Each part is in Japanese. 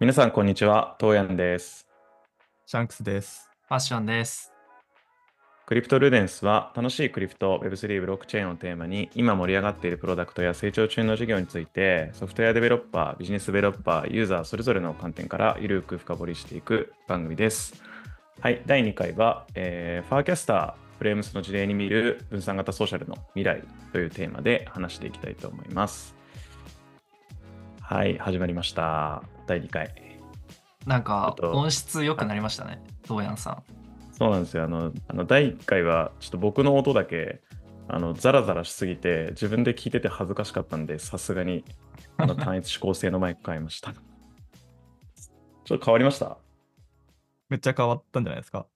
皆さん、こんにちは。トーヤンです。シャンクスです。ファッションです。クリプトルーデンスは楽しいクリプト、Web3、ブロックチェーンをテーマに今盛り上がっているプロダクトや成長中の事業についてソフトウェアデベロッパー、ビジネスデベロッパー、ユーザーそれぞれの観点からゆるく深掘りしていく番組です。はい、第2回は、えーファーキャスター、フレームスの事例に見る分散型ソーシャルの未来というテーマで話していきたいと思います。はい、始まりました。第2回。なんか音質良くなりましたね、トーヤンさん。そうなんですよ。あの、あの第1回は、ちょっと僕の音だけ、あの、ザラザラしすぎて、自分で聞いてて恥ずかしかったんで、さすがに、あの、単一指向性のマイク買いました。ちょっと変わりました？めっちゃ変わったんじゃないですか？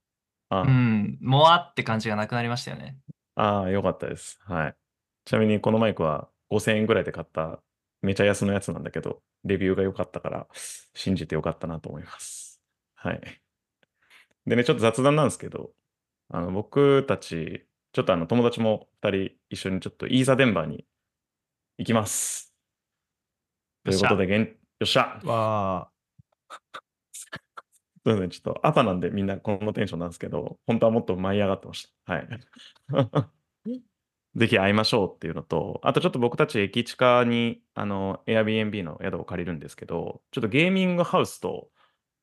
あ、うん、もわって感じがなくなりましたよね。ああ、よかったです。はい。ちなみに、このマイクは5000円ぐらいで買った、めちゃ安のやつなんだけど、レビューが良かったから、信じてよかったなと思います。はい。でね、ちょっと雑談なんですけど、あの、僕たち、ちょっとあの、友達も2人一緒にちょっとイーザデンバーに行きます。ということで、現よっしゃわすいません、ちょっと朝なんでみんなこのテンションなんですけど、本当はもっと舞い上がってました。はい。ぜひ会いましょうっていうのと、あとちょっと僕たち駅近にあの Airbnb の宿を借りるんですけど、ちょっとゲーミングハウスと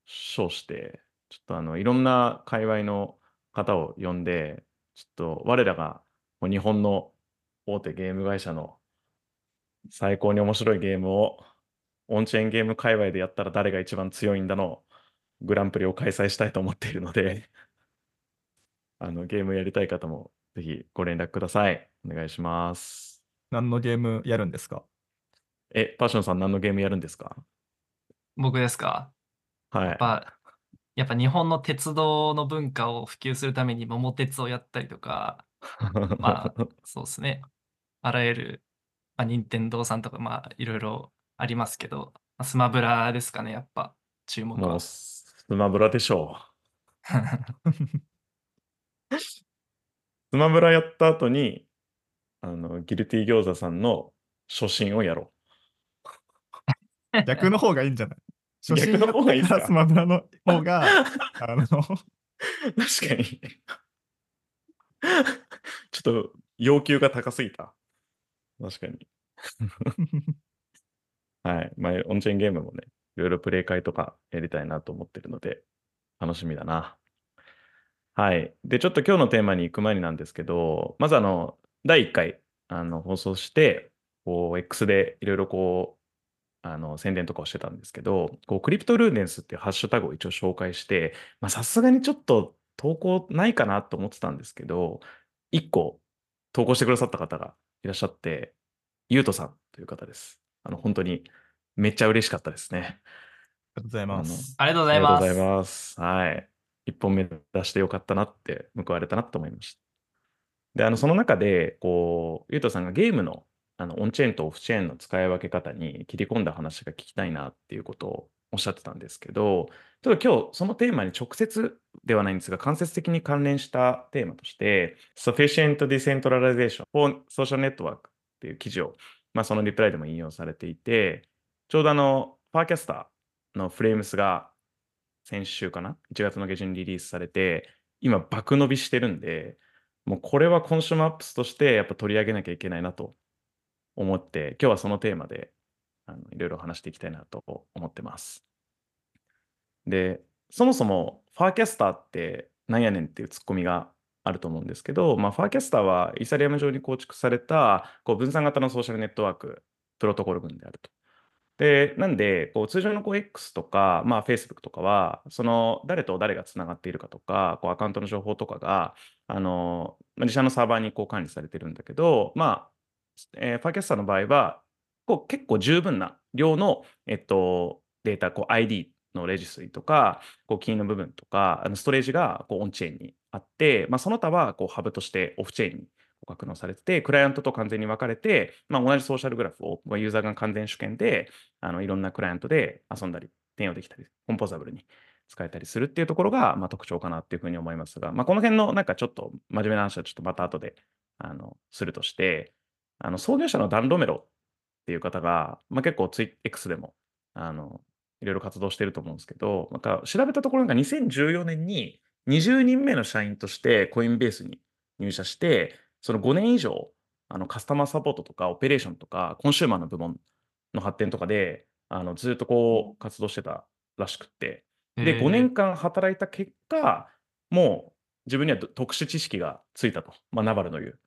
称して、ちょっとあのいろんな界隈の方を呼んで、ちょっと我らがもう日本の大手ゲーム会社の最高に面白いゲームをオンチェーンゲーム界隈でやったら誰が一番強いんだのグランプリを開催したいと思っているので、あのゲームやりたい方もぜひご連絡ください。お願いします。ー、何のゲームやるんですか？え、パッションさん何のゲームやるんですか？僕ですか？はいやっ。ぱ、やっぱ日本の鉄道の文化を普及するために桃鉄をやったりとか、まあ、そうですね。あらゆる、まあ、任天堂さんとか、まあ、いろいろありますけど、まあスマブラですかね、やっぱ、注目は。スマブラでしょう。スマブラやった後に、あの、ギルティ餃子さんの初心をやろ逆の方がいいんじゃない？初逆の方がいいスマブラの方が、あの、う。確かに。ちょっと要求が高すぎた。確かに。はい。まあ、オンチェーンゲームもね、いろいろプレイ会とかやりたいなと思ってるので、楽しみだな。はい。で、ちょっと今日のテーマに行く前になんですけど、まずあの、第1回、あの、放送して、こう、X でいろいろこう、あの、宣伝とかをしてたんですけど、こう、クリプトルーデンスっていうハッシュタグを一応紹介して、まあ、さすがにちょっと投稿ないかなと思ってたんですけど、1個投稿してくださった方がいらっしゃって、ゆうとさんという方です。あの、本当にめっちゃ嬉しかったですね。ありがとうございます。ありがとうごあざいます。りがとうございます。はい。一本目出してよかったなって報われたなと思いました。で、あの、その中で、こう、ゆうとさんがゲームの、あの、オンチェーンとオフチェーンの使い分け方に切り込んだ話が聞きたいなっていうことをおっしゃってたんですけど、ちょっと今日そのテーマに直接ではないんですが、間接的に関連したテーマとして、Sufficient Decentralization for Social Network っていう記事を、まあ、そのリプライでも引用されていて、ちょうどあの、 Farcaster の Frames が先週かな ?1 月の下旬リリースされて、今爆伸びしてるんで、もうこれは consumer apps としてやっぱ取り上げなきゃいけないなと思って、今日はそのテーマであのいろいろ話していきたいなと思ってます。で、そもそもファーキャスターってなんやねんっていうツッコミがあると思うんですけど、まあ、ファーキャスターはイーサリアム上に構築されたこう分散型のソーシャルネットワーク、プロトコル群であると。で、なんで、こう通常のこう X とか、まあ、Facebook とかは、その誰と誰がつながっているかとか、こうアカウントの情報とかが、あのまあ自社のサーバーにこう管理されてるんだけど、まあ、えーファーキャスターの場合は、こう結構十分な量の、えっと、データ、こう ID のレジストリとか、こうキーの部分とか、あのストレージがこうオンチェーンにあって、まあ、その他はこうハブとしてオフチェーンに格納されてて、クライアントと完全に分かれて、まあ、同じソーシャルグラフをユーザーが完全主権であのいろんなクライアントで遊んだり、転用できたり、コンポーザブルに使えたりするっていうところが、まあ、特徴かなっていうふうに思いますが、まあ、この辺のなんかちょっと真面目な話はちょっとまた後であのするとして、あの創業者のダン・ロメロっていう方が、まあ、結構ツイ X でもあのいろいろ活動してると思うんですけど、なんか調べたところなんか2014年に20人目の社員としてコインベースに入社して、その5年以上、あのカスタマーサポートとかオペレーションとかコンシューマーの部門の発展とかで、あのずっとこう活動してたらしくって、で、5年間働いた結果、もう自分にはど特殊知識がついたと、まあ、ナバルの言う。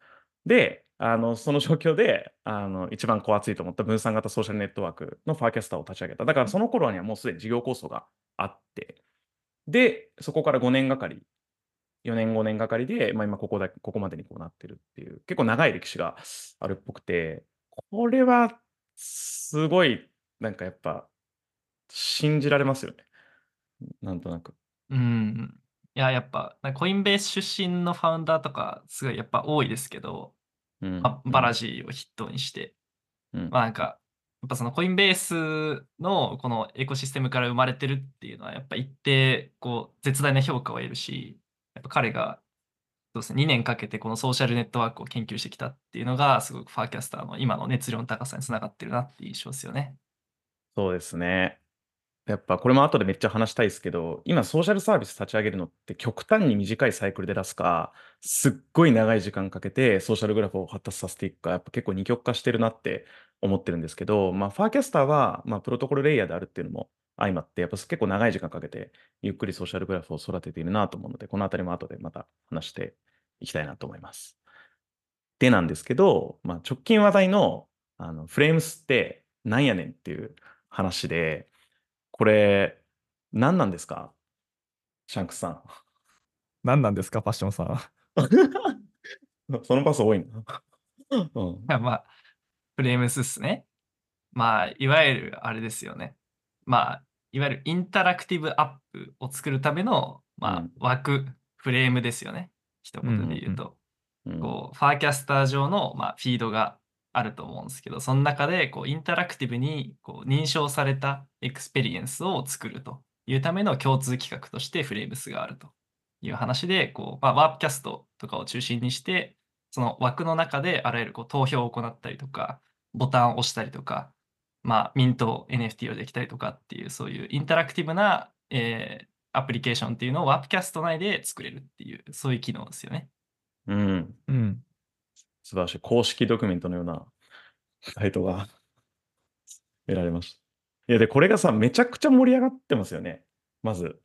で、あのその状況であの一番こう熱いと思った分散型ソーシャルネットワークのファーキャスターを立ち上げた。だからその頃にはもうすでに事業構想があって、で、そこから5年がかり、4年、5年がかりで、まあ、今ここだここまでにこうなってるっていう、結構長い歴史があるっぽくて、これはすごい、なんかやっぱ、信じられますよね。なんとなく。うん。いや、やっぱ、コインベース出身のファウンダーとか、すごいやっぱ多いですけど、うんまあバラジーを筆頭にして、うんまあなんか、やっぱそのコインベースのこのエコシステムから生まれてるっていうのは、やっぱ一定、こう、絶大な評価を得るし、ぱ彼が、そうですね、2年かけてこのソーシャルネットワークを研究してきたっていうのが、すごくファーキャスターの今の熱量の高さにつながってるなっていう印象ですよね。そうですね。やっぱこれも後でめっちゃ話したいですけど、今ソーシャルサービス立ち上げるのって極端に短いサイクルで出すか、すっごい長い時間かけてソーシャルグラフを発達させていくか、やっぱ結構二極化してるなって思ってるんですけど、まあ、ファーキャスターは、まあ、プロトコルレイヤーであるっていうのも相まって、やっぱ結構長い時間かけてゆっくりソーシャルグラフを育てているなと思うので、このあたりも後でまた話していきたいなと思います。でなんですけど、まあ、直近話題のあのフレームスってなんやねんっていう話で、これ、何なんですか？シャンクスさん。何なんですか、パッションさん。そのパス多いな。うんいやまあ、フレームスっすね。まあ、いわゆるあれですよね。まあ、いわゆるインタラクティブアップを作るための、まあうん、枠、フレームですよね。一言で言うと。うんこう、 Farcaster 上の、まあ、フィードがあると思うんですけど、その中で、こう、インタラクティブに、こう、認証された experience を作るというための共通規格として Frames があるという話で、こう、まあ、 Warpcast とかを中心にして、その枠の中であらゆるこう投票を行ったりとか、ボタンを押したりとか、まあ、 mint NFT をできたりとかっていう、そういうインタラクティブな、えーアプリケーションっていうのを Warpcast 内で作れるっていう、そういう機能ですよね。うん。うん。素晴らしい。公式ドキュメントのようなサイトが 得られました。いや、で、これがさ、めちゃくちゃ盛り上がってますよね。まず。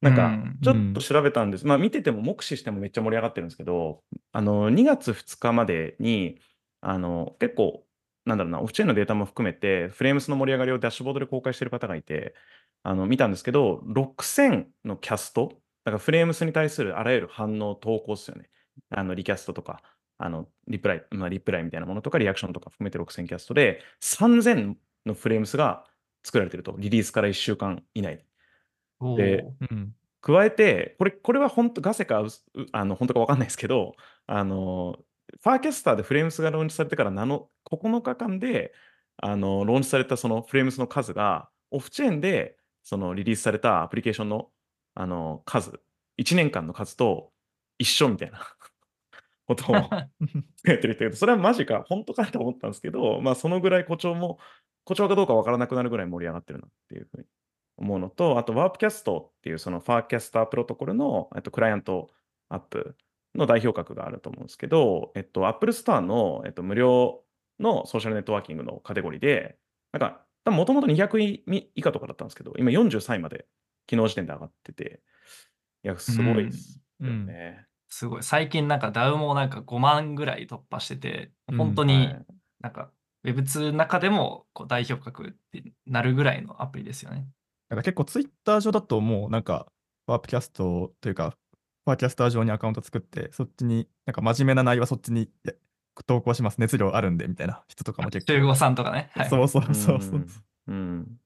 なんかうん、ちょっと調べたんです。まあ、見てても、目視してもめっちゃ盛り上がってるんですけど、あの、2月2日までに、あの、結構、なんだろうな、オフチェーンのデータも含めて、フレームスの盛り上がりをダッシュボードで公開してる方がいて、あの、見たんですけど、6000のキャスト、だからフレームスに対するあらゆる反応、投稿ですよね。あの、リキャストとか、あの、リプライ、まあ、リプライみたいなものとか、リアクションとか含めて6000キャストで、3000のフレームスが作られてると、リリースから1週間以内に。でうん。加えて、これ、これは本当、ガセかあの本当か分かんないですけど、あの、ファーキャスターでフレームスがローンチされてから7 9日間で、あの、ローンチされたそのフレームスの数が、オフチェーンでそのリリースされたアプリケーションのあの数、1年間の数と一緒みたいな ことを やってる人がいて、それはマジか、本当かと思ったんですけど、まあ、そのぐらい誇張も、誇張かどうか分からなくなるぐらい盛り上がってるなっていうふうに思うのと、あと、 Warpcast っていうその Farcaster プロトコルの、えっと、クライアントアップの代表格があると思うんですけど、えっと、Apple Store の、えっと、無料のソーシャルネットワーキングのカテゴリーで、なんか、もともと200位以下とかだったんですけど、今43位まで昨日時点で上がってて、いや、すごいですよね。すごい。最近なんか DAO もなんか5万ぐらい突破してて、うん本当にはいなんか Web2 の中でもこう代表格ってなるぐらいのアプリですよね。なんか結構ツイッター上だともうなんかワープキャストというか、ワーキャスター上にアカウント作って、そっちになんか真面目な内容はそっちにや投稿します。熱量あるんでみたいな人とかも結構。中国さんとかね。はい、そうそうそうそう。うんうん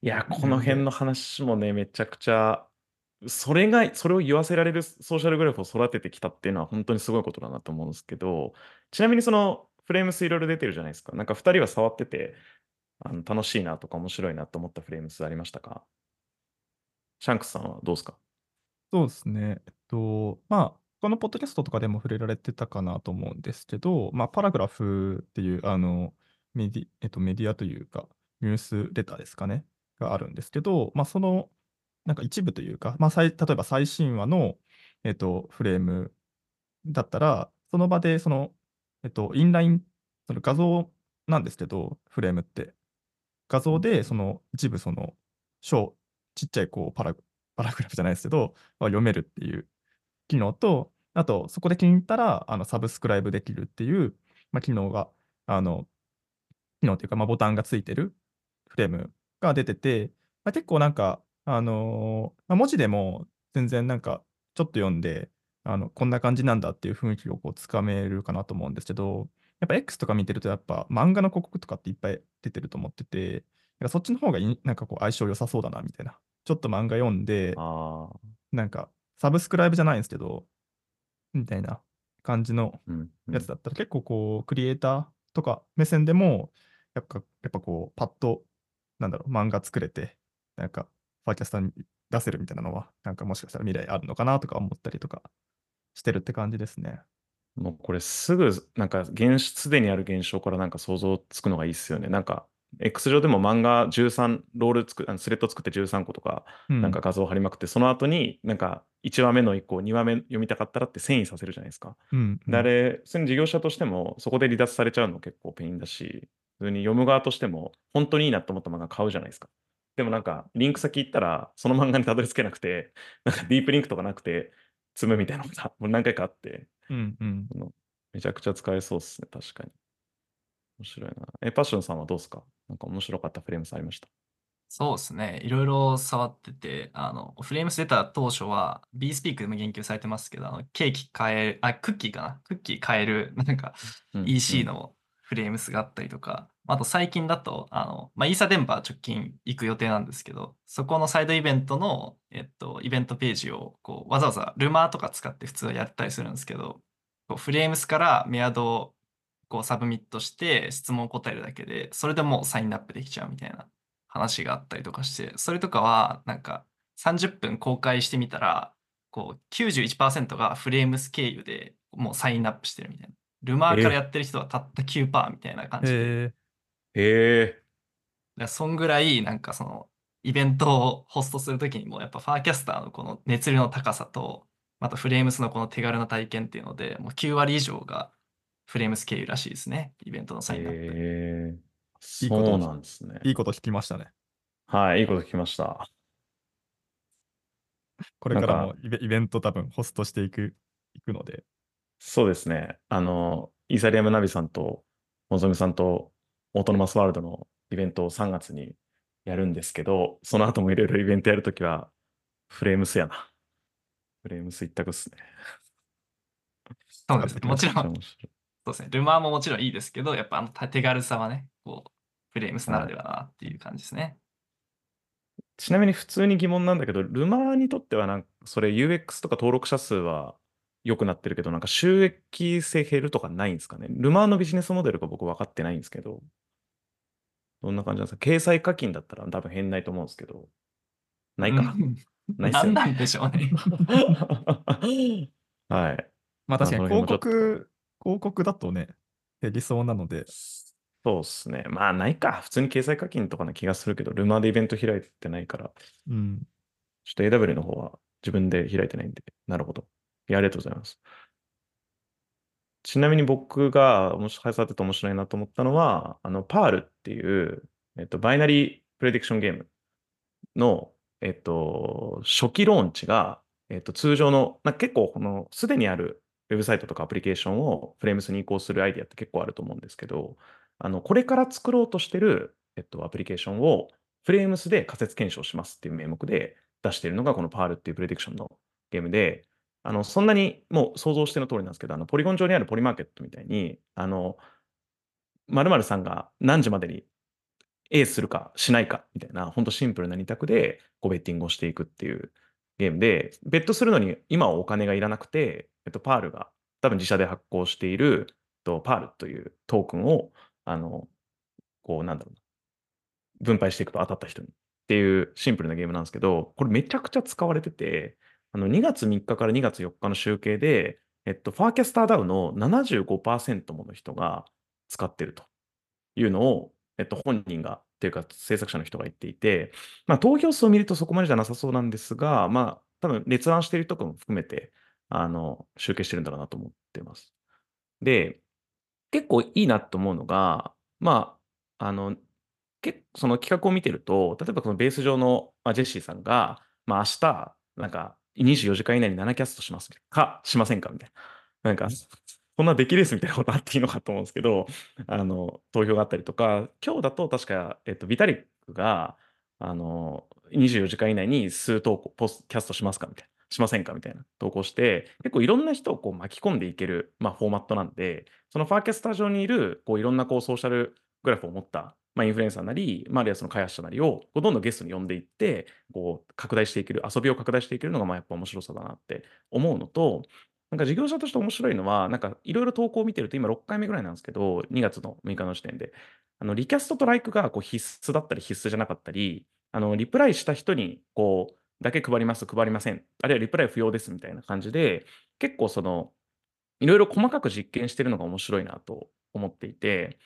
いや、この辺の話もね、めちゃくちゃ、それが、それを言わせられるソーシャルグラフを育ててきたっていうのは本当にすごいことだなと思うんですけど、ちなみにそのフレームスいろいろ出てるじゃないですか。なんか2人は触ってて、あの楽しいなとか面白いなと思ったフレームスありましたか？シャンクスさんはどうですか？そうですね。えっと、まあ、このポッドキャストとかでも触れられてたかなと思うんですけど、まあ、パラグラフっていう、あの、メディ、えっと、メディアというか、ニュースレターですかね。があるんですけど、まあ、そのなんか一部というか、まあ、最例えば最新話の、えっと、フレームだったら、その場でその、えっと、インライン、その画像なんですけど、フレームって。画像でその一部その小、ちっちゃいこうパラパラグラフじゃないですけど、まあ読めるっていう機能と、あとそこで気に入ったらあのサブスクライブできるっていう、まあ、機能が、あの機能っていうか、まあ、ボタンがついてるフレームが出てて、まあ、結構なんか、あのーまあ、文字でも全然なんかちょっと読んで、あのこんな感じなんだっていう雰囲気をこうつかめるかなと思うんですけど、やっぱ X とか見てるとやっぱ漫画の広告とかっていっぱい出てると思ってて、なんかそっちの方がいなんかこう相性良さそうだなみたいな。ちょっと漫画読んで、なんかサブスクライブじゃないんですけど、みたいな感じのやつだったら結構こうクリエイターとか目線でもやっぱやっぱこうパッとなんだろう漫画作れてなんか Farcaster に出せるみたいなのはなんかもしかしたら未来あるのかなとか思ったりとかしてるって感じですね。もうこれすぐ、なんか現すでにある現象からなんか想像つくのがいいっすよね。なんか、X 上でも漫画13、ロール作あのスレッド作って13個とか、うん、なんか画像貼りまくって、その後になんか1話目の1個、2話目読みたかったらって遷移させるじゃないですか。うん、で、あれ、普通に事業者としても、そこで離脱されちゃうの結構 pain だし、普通に読む側としても、本当にいいなと思った漫画買うじゃないですか。でもなんか、リンク先行ったら、その漫画にたどり着けなくて、なんかディープリンクとかなくて、積むみたいなのがもう何回かあって、うんうんめちゃくちゃ使えそうっすね、確かに。面白いな。え、パッションさんはどうですか？なんか面白かったフレームスありました？そうですね。いろいろ触ってて、あの、フレームス出た当初は、B スピークでも言及されてますけど、あの、ケーキ変える、あ、クッキーかな？クッキー変える、なんか、うん EC の Frames があったりとか、あと最近だと、あの、まあ、 ETHDenver 直近行く予定なんですけど、そこのサイドイベントの、えっと、イベントページを、こう、わざわざ Luma とか使って普通はやったりするんですけど、こう Frames からメアドをこう submit して質問を答えるだけで、それでもう sign up できちゃうみたいな話があったりとかして、それとかはなんか30分公開してみたら、こう91%が Frames 経由でもう sign up してるみたいな。ルマーからやってる人はたった9%みたいな感じで。へえへえ。だからそんぐらいなんかそのイベントをホストするときにもやっぱファーキャスターのこの熱量の高さとまたフレームスのこの手軽な体験っていうのでもう9割以上がフレームス経由らしいですねイベントのサインアップ。へえ。いいことそうなんですね。いいこと聞きましたね。はい、いいこと聞きました。これからもイベイベント多分ホストしていくいくので。そうですね。あの、イーサリアムナビさんと、のぞみさんと、オートノマスワールドのイベントを3月にやるんですけど、その後もいろいろイベントやるときは、フレームスやな。フレームス一択っすね。そうですね。もちろん、めそうですね。ルマーももちろんいいですけど、やっぱあの手軽さはね、こう、フレームスならではだなっていう感じですね。ちなみに普通に疑問なんだけど、ルマーにとってはなんか、それ UX とか登録者数は良くなってるけど、なんか収益性減るとかないんですかね？ルマーのビジネスモデルが僕分かってないんですけど、どんな感じなんですか？掲載課金だったら多分変ないと思うんですけど、ないか。うん ないっすよね。何なんでしょうね。はい。まあ確かに広告、広告だとね、減りそうなので、そうっすね。まあ、ないか。普通に掲載課金とかな気がするけど、ルマーでイベント開いてないから、うん。ちょっと AW の方は自分で開いてないんで、なるほど。いや、ありがとうございます。ちなみに僕が面白い、さてて面白いなと思ったのは、あの、パールっていう、えっと、バイナリープレディクションゲームの、えっと、初期ローンチが、えっと、通常の、な結構、この、すでにあるウェブサイトとかアプリケーションをフレームスに移行するアイディアって結構あると思うんですけど、あの、これから作ろうとしてる、えっと、アプリケーションをフレームスで仮説検証しますっていう名目で出しているのがこのパールっていうプレディクションのゲームで、あの、そんなにもう想像しての通りなんですけど、あの、ポリゴン上にあるポリマーケットみたいに、あの、〇〇さんが何時までに A するかしないかみたいな、本当シンプルな2択でこうベッティングをしていくっていうゲームで、ベットするのに今はお金がいらなくて、えっと、パールが多分自社で発行している、えっと、パールというトークンを、あの、こう、なんだろうな、分配していくと当たった人に。っていうシンプルなゲームなんですけど、これめちゃくちゃ使われてて、あの2月3日から2月4日の集計で、えっと、ファーキャスターダウの75%もの人が使ってるというのを、えっと、本人がっていうか制作者の人が言っていて、まあ、投票数を見るとそこまでじゃなさそうなんですが、まあ、多分閲覧している人も含めて、あの、集計してるんだろうなと思ってます。で、結構いいなと思うのが、まあ、あの、けその企画を見てると、例えばこのベース上の、ま、ジェシーさんが、まあ、明日、なんか、24時間以内に7キャストしますか、しませんかみたいな。なんか、そんなできですみたいなことあっていいのかと思うんですけど、あの、投票があったりとか、今日だと確か、えっと、ビタリックが、あの、24時間以内に数投稿、ポスキャストしますかみたいな。しませんか？みたいな投稿して、結構いろんな人をこう巻き込んでいける、まあ、フォーマットなんで、そのファーキャスター上にいる、こういろんなこうソーシャルグラフを持った、まあ、インフルエンサーなり、まあ、あるいはその開発者なりをこうどんどんゲストに呼んでいって、こう拡大していける、遊びを拡大していけるのがまあやっぱ面白さだなって思うのと、なんか事業者として面白いのは、なんかいろいろ投稿を見てると、今6回目ぐらいなんですけど、2月の6日の時点で、あのリキャストとライクがこう必須だったり必須じゃなかったり、あのリプライした人にこうだけ配ります、配りません、あるいはリプライ不要ですみたいな感じで、結構その、いろいろ細かく実験してるのが面白いなと思っていて、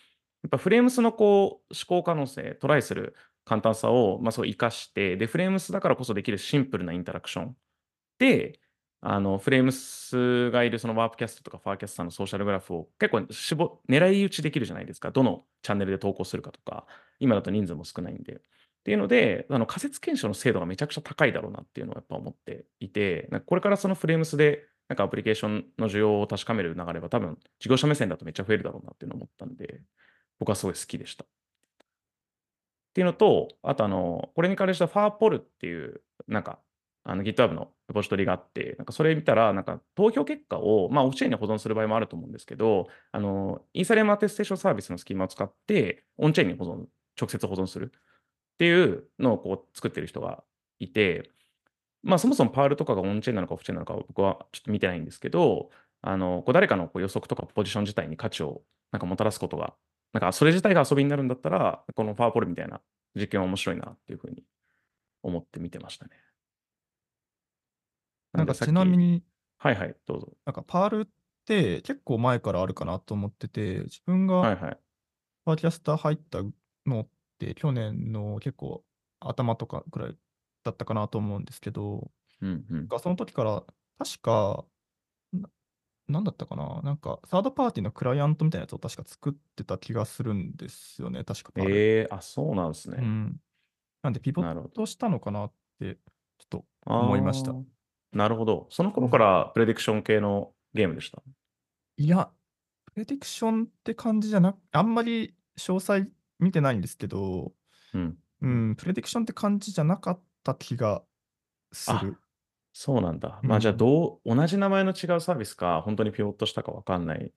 やっぱフレームスのこう思考可能性、トライする簡単さをまあそう生かして、で、フレームスだからこそできるシンプルなインタラクションで、あの、フレームスがいるそのワープキャストとかファーキャスターのソーシャルグラフを結構絞狙い撃ちできるじゃないですか。どのチャンネルで投稿するかとか、今だと人数も少ないんで。っていうので、あの仮説検証の精度がめちゃくちゃ高いだろうなっていうのをやっぱ思っていて、なんかこれからそのフレームスでなんかアプリケーションの需要を確かめる流れは多分事業者目線だとめっちゃ増えるだろうなっていうのを思ったんで、僕はすごい好きでした。っていうのと、あとあの、これに関連したファーポルっていう、なんかあの GitHub のレポジトリがあって、なんかそれ見たら、なんか投票結果を、まあ、オフチェーンに保存する場合もあると思うんですけど、あの、インサレムアテステーションサービスのスキーマを使って、オンチェーンに保存、直接保存するっていうのをこう作ってる人がいて、まあ、そもそもパールとかがオンチェーンなのかオフチェーンなのか僕はちょっと見てないんですけど、あの、こう誰かのこう予測とかポジション自体に価値をなんかもたらすことが、なんかそれ自体が遊びになるんだったら、このファーポルみたいな実験は面白いなっていうふうに思って見てましたね。なんかちなみに、はいはい、どうぞ。なんかパールって結構前からあるかなと思ってて、自分が。パーキャスター入ったのって去年の結構頭とかくらいだったかなと思うんですけど、うんうなんその時から確か、ななんだったかななんかサードパーティーのクライアントみたいなやつを確か作ってた気がするんですよね、確か。ええあ、そうなんですね。うん。なんでピボッ。トしたのかなってちょっとあ思いました。あ、なるほど。その頃かうん。らプレディクション系のゲームでした？いや、プレディクションって感じじゃなあんまり詳細見てないんですけど、うん。うん、プレディクションって感じじゃなかった気がすあ、る。そうなんだ。うまあじゃあ、ん。どう同じ名前の違うサービスか、本当にピボットしたかわかんない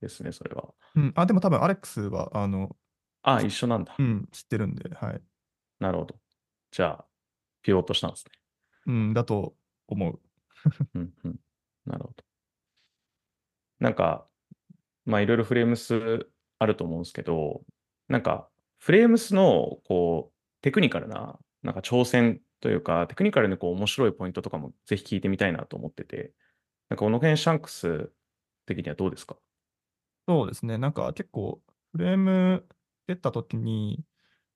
ですね、それは。うん、あ、でも多分アレックスは、あの、あ、し一緒なんだ。うん、知ってるんで、はい。なるほど。じゃあ、ピボットしたんですね。うん、だと思う。うんうん。なるほど。なんか、まあいろいろフレームスあると思うんですけど、なんか、フレームスのこう、テクニカルな、なんか挑戦というか、テクニカルにこう面白いポイントとかもぜひ聞いてみたいなと思ってて、なんかこの辺シャンクス的にはどうですか？そうですね、なんか結構フレーム出た時に、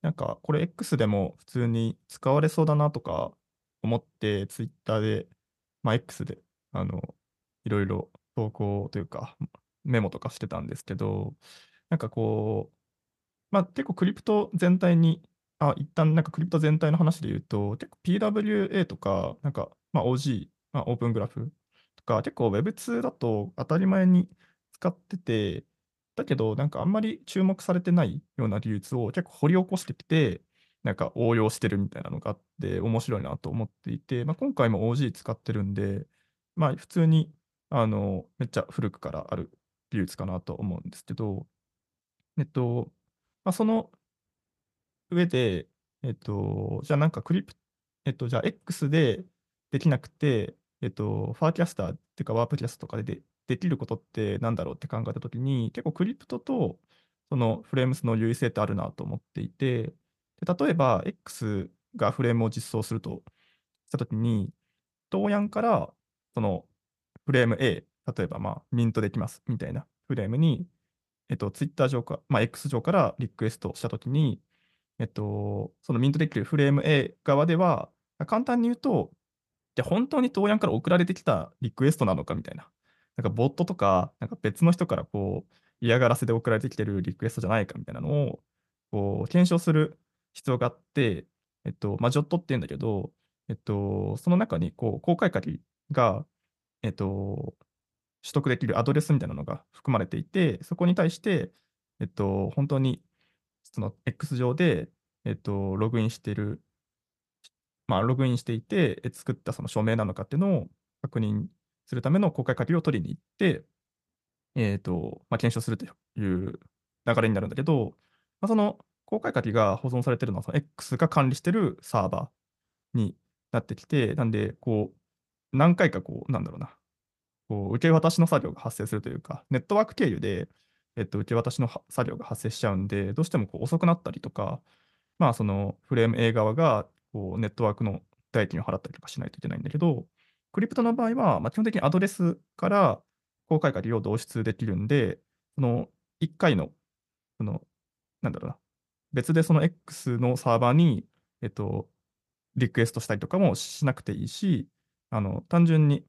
なんかこれ X でも普通に使われそうだなとか思って、Twitter で、まあ、X で、あの、いろいろ投稿というか、メモとかしてたんですけど、なんかこう、まあ、結構クリプト全体に、あ、一旦なんかクリプト全体の話で言うと、結構 PWA とか、なんか、まあ、OG、まあ、オープングラフとか、結構 Web2 だと当たり前に使ってて、だけど、なんかあんまり注目されてないような技術を結構掘り起こしてきて、なんか応用してるみたいなのがあって、面白いなと思っていて、まあ、今回も OG 使ってるんで、まあ、普通に、あの、めっちゃ古くからある技術かなと思うんですけど、えっと、まあ、その上で、えっと、じゃあなんかクリプ、えっと、じゃあ X でできなくて、えっと、ファーキャスターっていうかワープキャストとかででできることってなんだろうって考えたときに、結構クリプトとそのフレームスの優位性ってあるなと思っていて、で例えば X がフレームを実装するとしたときに、トーヤンからそのフレーム A、例えばまあミントできますみたいなフレームに、えっと、Twitter 上か、まあ、X 上からリクエストしたときに、えっと、そのミントできるフレーム A 側では、簡単に言うと、じゃ本当に東ヤンから送られてきたリクエストなのかみたいな。なんかボットとか、なんか別の人からこう嫌がらせで送られてきてるリクエストじゃないかみたいなのをこう検証する必要があって、えっと、まあ、ジョットって言うんだけど、えっと、その中にこう公開鍵が、えっと、取得できるアドレスみたいなのが含まれていて、そこに対して、えっと、本当にその X 上で、えっと、ログインしている、まあ、ログインしていて、作ったその署名なのかっていうのを確認するための公開鍵を取りに行って、えっと、まあ、検証するという流れになるんだけど、まあ、その公開鍵が保存されているのは、その X が管理しているサーバーになってきて、なんで、こう、何回かこう、なんだろうな、こう受け渡しの作業が発生するというか、ネットワーク経由で、えっと、受け渡しの作業が発生しちゃうんで、どうしてもこう遅くなったりとか、まあ、そのフレーム A 側がこうネットワークの代金を払ったりとかしないといけないんだけど、クリプトの場合は、ま、基本的にアドレスから公開鍵を導出できるんで、その1回の、その、なんだろうな、別でその X のサーバーに、えっと、リクエストしたりとかもしなくていいし、あの単純に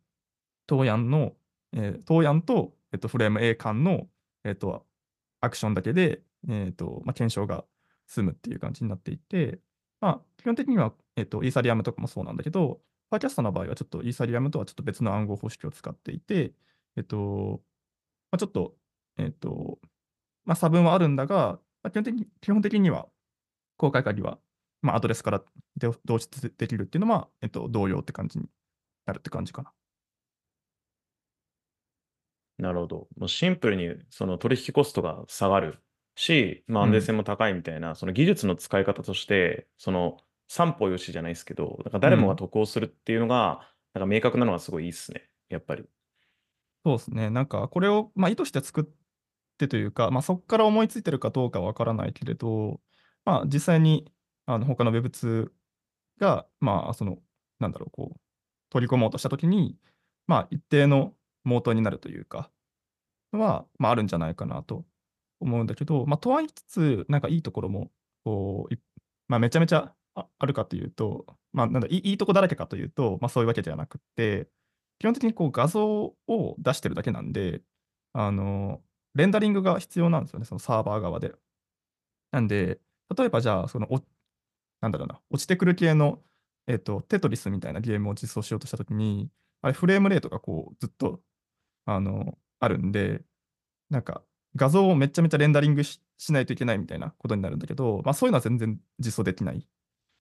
東ヤンの、えー、東ヤンと、えっと、フレーム A 間の、えっと、アクションだけで、えっとまあ、検証が済むっていう感じになっていて、まあ、基本的には、えっと、イーサリアムとかもそうなんだけど、パーキャストの場合はちょっとイーサリアムとはちょっと別の暗号方式を使っていて、えっと、まあ、ちょっと、えっと、まあ、差分はあるんだが、まあ、基本的に基本的には公開鍵は、まあ、アドレスから導出できるっていうのは、えっと、同様って感じになるって感じかな。なるほど。もうシンプルにその取引コストが下がるし、まあ、安全性も高いみたいな、その技術の使い方として、その三歩よしじゃないですけど、だから誰もが得をするっていうのが、なんか明確なのがすごいいいっすね、やっぱり。そうですね。なんかこれを、まあ、意図して作ってというか、まあ、そこから思いついてるかどうかはわからないけれど、まあ、実際にあの他の Web2 が、まあ、その、なんだろう、こう、取り込もうとしたときに、まあ、一定のモートになるというか、は、まあ、あるんじゃないかなと思うんだけど、まあ、とはいつつ、なんかいいところも、こう、まあ、めちゃめちゃあるかというと、まあ、なんだいいいとこだらけかというと、まあ、そういうわけではなくて、基本的にこう画像を出してるだけなんで、あの、レンダリングが必要なんですよね、そのサーバー側で。なんで、例えばじゃあ、そのお、なんだろうな、落ちてくる系の、えっ、と、テトリスみたいなゲームを実装しようとしたときに、あれ、フレームレートがこう、ずっと、あの、あるんで、なんか、画像をめちゃめちゃレンダリングしないといけないみたいなことになるんだけど、まあ、そういうのは全然実装できない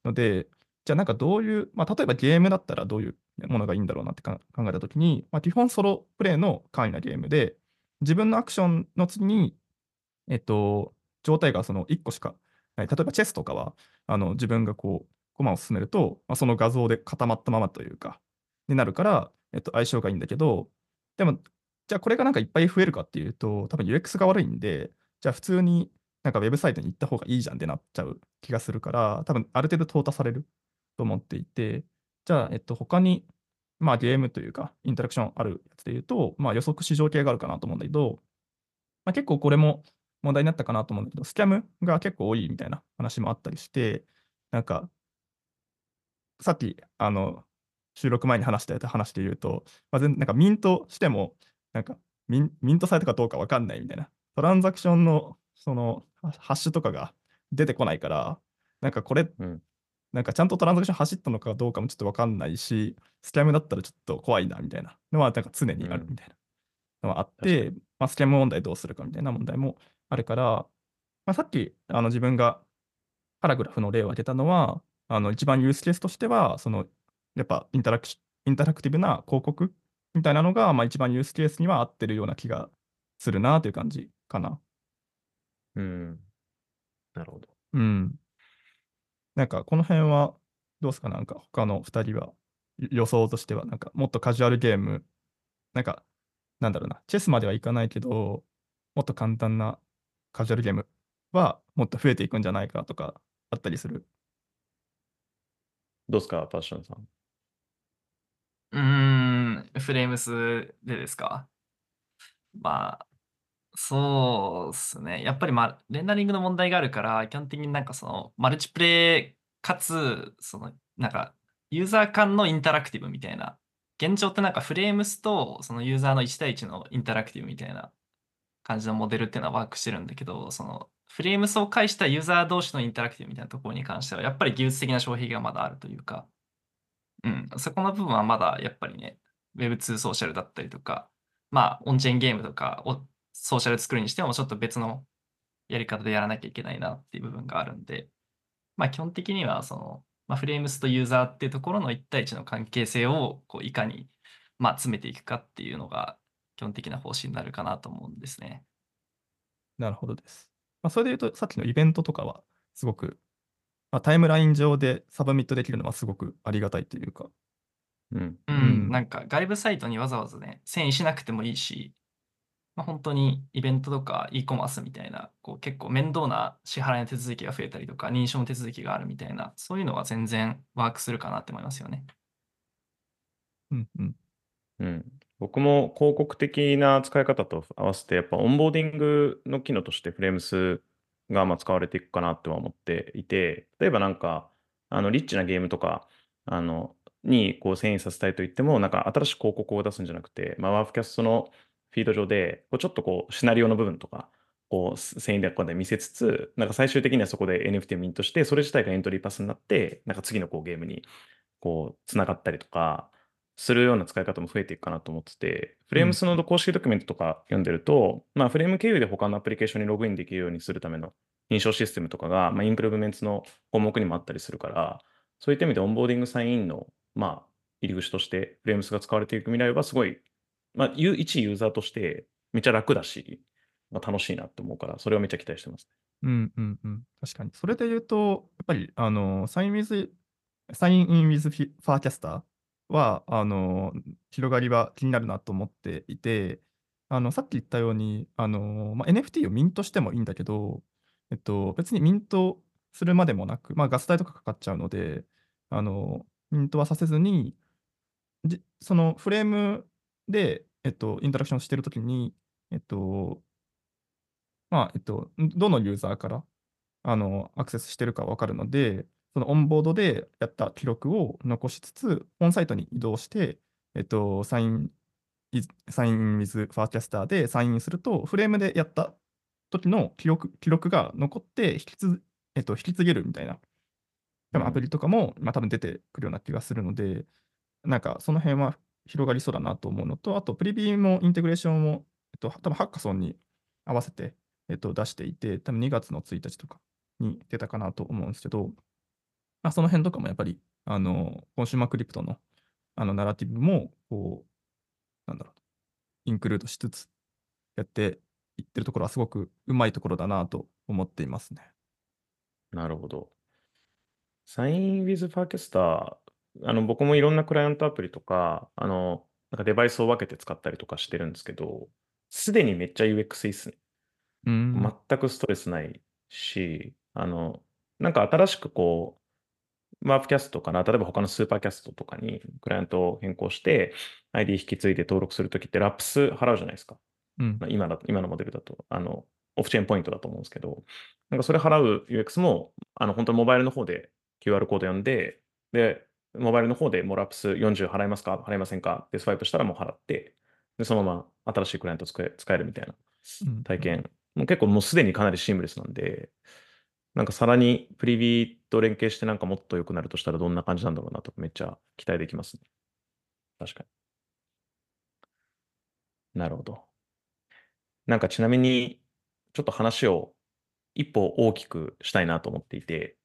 ので、じゃあなんかどういう、まあ、例えばゲームだったらどういうものがいいんだろうなって考えたときに、まあ、基本ソロプレイの簡易なゲームで、自分のアクションの次に、えっと、状態がその1個しかない。例えばチェスとかは、あの自分がこう、コマを進めると、まあ、その画像で固まったままというか、になるから、えっと、相性がいいんだけど、でも、じゃあこれがなんかいっぱい増えるかっていうと、多分 UX が悪いんで、じゃあ普通になんかウェブサイトに行った方がいいじゃんってなっちゃう気がするから、多分ある程度淘汰されると思っていて、じゃあ、えっと、他に、まあゲームというか、インタラクションあるやつで言うと、まあ予測市場系があるかなと思うんだけど、まあ、結構これも問題になったかなと思うんだけど、スキャムが結構多いみたいな話もあったりして、なんか、さっき、あの、収録前に話した話で言うと、まあ、なんかミントしても、なんかミンミントされたかどうか分かんないみたいな、トランザクションのそのハッシュとかが出てこないから、なんかこれ、うん、なんかちゃんとトランザクション走ったのかどうかもちょっと分かんないし、スキャムだったらちょっと怖いなみたいな。のはなんか常にあるみたいな。のはあって、まあ、スキャム問題どうするかみたいな問題もあるから、まあ、さっきあの自分がパラグラフの例を挙げたのは、あの一番ユースケースとしては、そのやっぱインタラクインタラクティブな広告みたいなのが、まあ、一番ユースケースには合ってるような気がするなという感じかな。うん。なるほど。うん。なんかこの辺はどうですか？なんか他の2人は予想としてはなんかもっとカジュアルゲームなんかなんだろうなチェスまではいかないけどもっと簡単なカジュアルゲームはもっと増えていくんじゃないかとかあったりするどうですか？パッションさんうん、フレームスでですか？まあ、そうですね。やっぱり、ま、レンダリングの問題があるから、基本的になんかその、マルチプレイかつ、その、なんか、ユーザー間のインタラクティブみたいな、現状ってなんかフレームスとそのユーザーの1対1のインタラクティブみたいな感じのモデルっていうのはワークしてるんだけど、そのフレームスを介したユーザー同士のインタラクティブみたいなところに関しては、やっぱり技術的な障壁がまだあるというか、うん、そこの部分はまだやっぱりね、Web2 ソーシャルだったりとか、まあ、オンチェーンゲームとかをソーシャル作るにしても、ちょっと別のやり方でやらなきゃいけないなっていう部分があるんで、まあ、基本的には、その、まあ、フレームスとユーザーっていうところの1対1の関係性を、こう、いかに、まあ、詰めていくかっていうのが、基本的な方針になるかなと思うんですね。なるほどです。まあ、それで言うと、さっきのイベントとかは、すごく、まあ、タイムライン上で submit できるのはすごくありがたいというか。うん。うん、なんか外部サイトにわざわざね、遷移しなくてもいいし、まあ、本当にイベントとか e コマースみたいな、こう結構面倒な支払いの手続きが増えたりとか、認証の手続きがあるみたいな、そういうのは全然 work するかなって思いますよね。うんうん。うん。僕も広告的な使い方と合わせて、やっぱオンボーディングの機能としてフレームスがま使われていくかなとは思っていて、例えばなんか、あのリッチなゲームとか、あの、にこう遷移させたいと言っても、なんか新しい広告を出すんじゃなくて、まあ、ワーフキャストのフィード上で、こうちょっとこうシナリオの部分とか、こう遷移でこで見せつつ、なんか最終的にはそこで NFT をミントして、それ自体がエントリーパスになって、なんか次のこうゲームにこう繋がったりとか、するような使い方も増えていくかなと思ってて、 Frames の公式ドキュメントとか読んでると、まあ、フレーム経由で他のアプリケーションにログインできるようにするための認証システムとかが、まあ、 improvements の項目にもあったりするから、そういった意味で onboarding sign in の、まあ、入り口として Frames が使われていく未来はすごい、まあ、一ユーザーとしてめっちゃ楽だし、まあ、楽しいなって思うから、それをめっちゃ期待してます、うんうんうん。確かに。それで言うと、やっぱり、あの、 sign with、サインインウィズファーキャスターは、あの、広がりは気になるなと思っていて、あの、さっき言ったように、あの、まあ、NFT をミントしてもいいんだけど、えっと、別にミントするまでもなく、まあ、ガス代とかかかっちゃうので、あの、ミントはさせずに、じそのフレームで、えっと、インタラクションしてるときに、えっと、まあ、えっと、どのユーザーからあのアクセスしてるか分かるので、そのオンボードでやった記録を残しつつ、本サイトに移動して、えっと、サイン、サイン with ファーキャスターでサインすると、フレームでやった時の記録記録が残って引きつ、えっと、引き継げるみたいな、多分アプリとかも、まあ、多分出てくるような気がするので、なんかその辺は広がりそうだなと思うのと、あとプリビーもインテグレーションも、えっと、多分ハッカソンに合わせて、えっと、出していて、多分2月の1日とかに出たかなと思うんですけど、まあ、その辺とかもやっぱり、あの、コンシューマークリプトのあのナラティブも、こう、なんだろう、インクルードしつつやっていってるところはすごくうまいところだなと思っていますね。なるほど。サイン with ファーキャスター、あの、僕もいろんなクライアントアプリとか、あの、なんかデバイスを分けて使ったりとかしてるんですけど、すでにめっちゃ UX いいっすね。うん。全くストレスないし、あの、なんか新しくこう、ワープキャストから、例えば他のスーパーキャストとかにクライアントを変更して、ID 引き継いで登録するときってラップス払うじゃないですか。うん。まあ、今だ今のモデルだと、あの、オフチェーンポイントだと思うんですけど、なんかそれ払う UX も、あの、本当にモバイルの方で QR コード読んで、で、モバイルの方でもうラップス40払いますか？払いませんか？で、スワイプしたらもう払って、で、そのまま新しいクライアント使え使えるみたいな体験、もう結構もうすでにかなりシームレスなんで、なんかさらにプリビーと連携してなんかもっと良くなるとしたらどんな感じなんだろうなとめっちゃ期待できますね。確かに。なるほど。なんかちなみに、ちょっと話を一歩大きくしたいなと思っていて、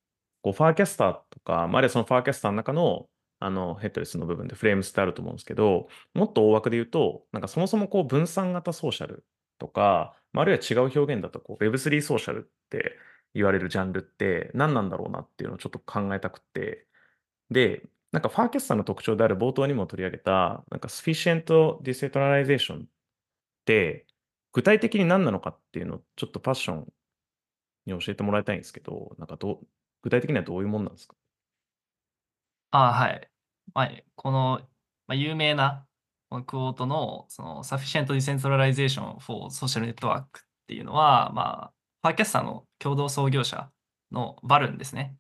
こう Farcaster とか、まあ、あるいはその Farcaster の中のあのヘッドレスの部分で Frames ってあると思うんですけど、もっと大枠で言うと、なんかそもそもこう分散型ソーシャルとか、まあ、あるいは違う表現だとこう Web3 ソーシャルって言われるジャンルって何なんだろうなっていうのをちょっと考えたくて、で、なんか Farcaster の特徴である冒頭にも取り上げた、なんか sufficient decentralization って、具体的に何なのかっていうのをちょっとパッションに教えてもらいたいんですけど、なんかど、具体的にはどういうもんなんですか？ああ、はい。まあ、この、まあ、有名なこのクオートのその Sufficient Decentralization for Social Network っていうのは、まあ、パーキャスターの共同創業者のバルンですね。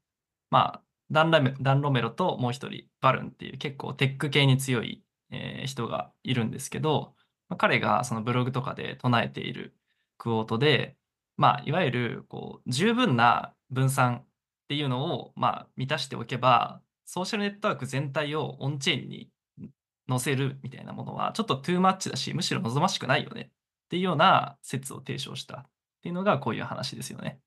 まあ、ダンラメダンロメロともう一人、バルンっていう結構テック系に強い、えー人がいるんですけど、まあ彼がそのブログとかで唱えているクオートで、まあ、いわゆるこう十分な分散っていうのを、まあ、満たしておけば、ソーシャルネットワーク全体をオンチェーンに載せるみたいなものは、ちょっとトゥーマッチだし、むしろ望ましくないよねっていうような説を提唱したっていうのがこういう話ですよね。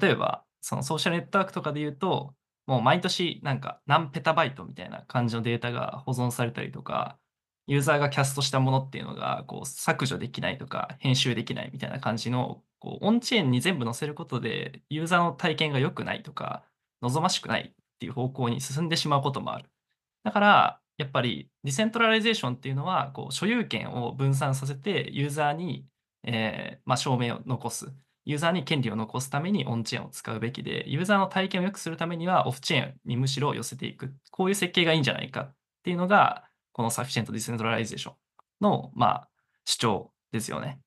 例えば、そのソーシャルネットワークとかで言うと、もう毎年なんか何ペタバイトみたいな感じのデータが保存されたりとか、ユーザーがキャストしたものっていうのがこう削除できないとか編集できないみたいな感じのこうオンチェーンに全部載せることでユーザーの体験が良くないとか望ましくないっていう方向に進んでしまうこともある。だからやっぱり decentralization っていうのはこう所有権を分散させてユーザーに、えーまあ、証明を残す。ユーザーに権利を残すためにオンチェーンを使うべきで、ユーザーの体験を良くするためにはオフチェーンにむしろ寄せていく。こういう設計がいいんじゃないかっていうのが、この sufficient decentralization の、まあ、主張ですよね。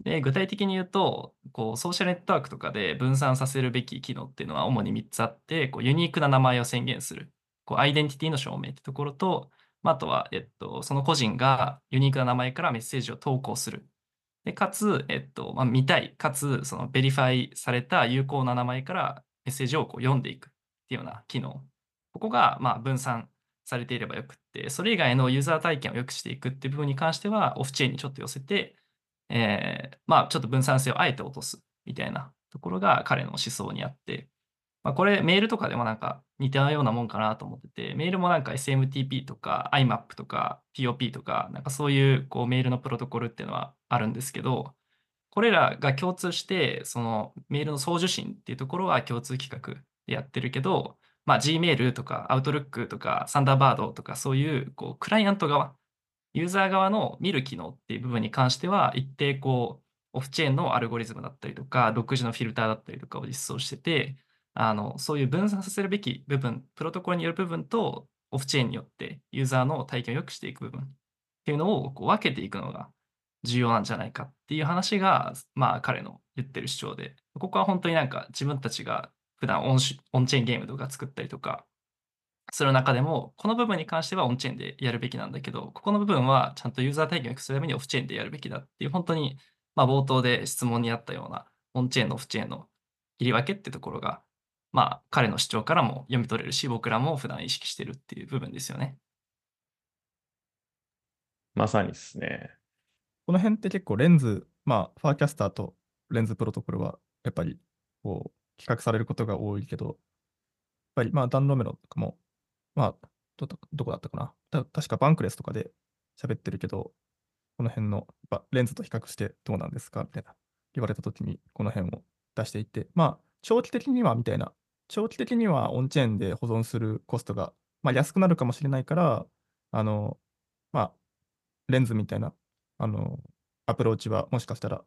で、具体的に言うと、こう、ソーシャルネットワークとかで分散させるべき機能っていうのは主に3つあって、こうユニークな名前を宣言する。こう、アイデンティティの証明ってところと、あ、とは、えっと、その個人がユニークな名前からメッセージを投稿する。で、かつ、えっと、まあ、見たい、かつ、その verify された有効な名前からメッセージをこう読んでいくっていうような機能。ここが、まあ、分散されていればよくって、それ以外のユーザー体験を良くしていくっていう部分に関しては、オフチェーンにちょっと寄せて、えーまあ、ちょっと分散性をあえて落とすみたいなところが彼の思想にあって、まあ、これメールとかでもなんか似たようなもんかなと思ってて、メールもなんか SMTP とか IMAP とか POP とか、なんかそういうこうメールのプロトコルっていうのはあるんですけど、これらが共通して、そのメールの送受信っていうところは共通規格でやってるけど、まあ、Gmail とか Outlook とか Thunderbird とかそういうこうクライアント側、ユーザー側の見る機能っていう部分に関しては、一定こうオフチェーンのアルゴリズムだったりとか、独自のフィルターだったりとかを実装してて、あのそういう分散させるべき部分、プロトコルによる部分とオフチェーンによってユーザーの体験を良くしていく部分っていうのをこう分けていくのが重要なんじゃないかっていう話が、まあ彼の言ってる主張で、ここは本当になんか自分たちが普段オンオンチェーンゲームとか作ったりとかする中でも、この部分に関してはオンチェーンでやるべきなんだけど、ここの部分はちゃんとユーザー体験を良くするためにオフチェーンでやるべきだっていう、本当にまあ冒頭で質問にあったようなオンチェーンのオフチェーンの切り分けってところが、まあ彼の主張からも読み取れるし、僕らも普段意識してるっていう部分ですよね。まさにですね。この辺って結構レンズ、まあ、ファーキャスターとレンズプロトコルは、やっぱり、こう、企画されることが多いけど、やっぱり、まあ、ダンロメロとかも、まあ、どどどこだったかな。た確かバンクレスとかで喋ってるけど、この辺の、やっぱレンズと比較してどうなんですかみたいな言われたときに、この辺を出していって、まあ、長期的にはみたいな、長期的にはオンチェーンで保存するコストが、まあ、安くなるかもしれないから、あの、まあ、レンズみたいな、あの、アプローチはもしかしたら、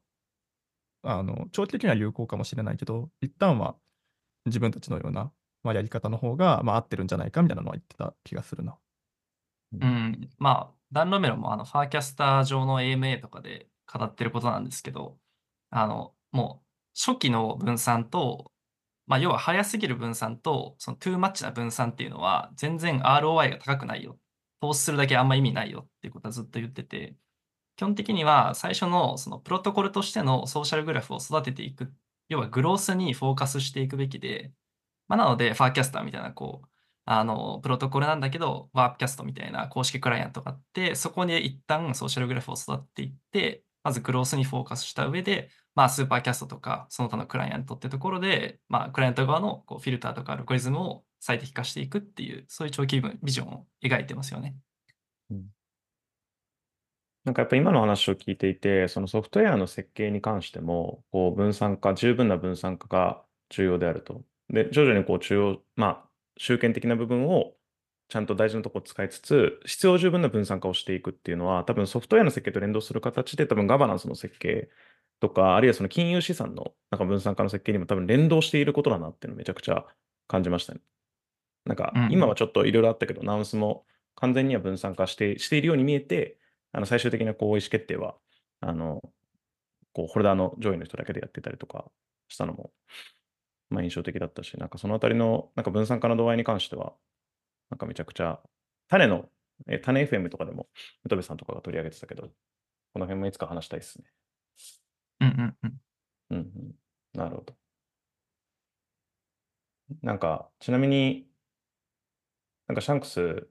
あの、長期的には有効かもしれないけど、一旦は自分たちのような、まあ、やり方の方が、まあ、合ってるんじゃないかみたいなのは言ってた気がするな。うん、まあ、ダンロメロもあのファーキャスター上の AMA とかで語ってることなんですけど、あの、もう初期の分散と、まあ、要は早すぎる分散と、そのトゥーマッチな分散っていうのは、全然 ROI が高くないよ。投資するだけあんま意味ないよ。っていうことはずっと言ってて、基本的には最初のそのプロトコルとしてのソーシャルグラフを育てていく、要はグロースにフォーカスしていくべきで、まあ、なので、ファーキャスターみたいな、こう、あの、プロトコルなんだけど、ワープキャストみたいな公式クライアントがあって、そこに一旦ソーシャルグラフを育てていって、まずグロースにフォーカスした上で、まあ、スーパーキャストとか、その他のクライアントってところで、まあ、クライアント側のこうフィルターとかアルゴリズムを最適化していくっていう、そういう長期ビジョンを描いてますよね。うんなんかやっぱ今の話を聞いていて、そのソフトウェアの設計に関しても、こう分散化、十分な分散化が重要であると。で、徐々にこう中央、まあ、集権的な部分をちゃんと大事なところを使いつつ、必要十分な分散化をしていくっていうのは、多分ソフトウェアの設計と連動する形で、多分ガバナンスの設計とか、あるいはその金融資産のなんか分散化の設計にも多分連動していることだなっていうのをめちゃくちゃ感じましたね。なんかうん今はちょっといろいろあったけど、ナウンスも完全には分散化してしているように見えて、あの最終的なこう意思決定は、あのこうホルダーの上位の人だけでやってたりとかしたのも、まあ、印象的だったし、なんかそのあたりのなんか分散化の度合いに関しては、なんかめちゃくちゃ、種の、え種 FM とかでも、ムトベさんとかが取り上げてたけど、この辺もいつか話したいですね。うんうんうん。うんうん。なるほど。なんか、ちなみに、なんかシャンクス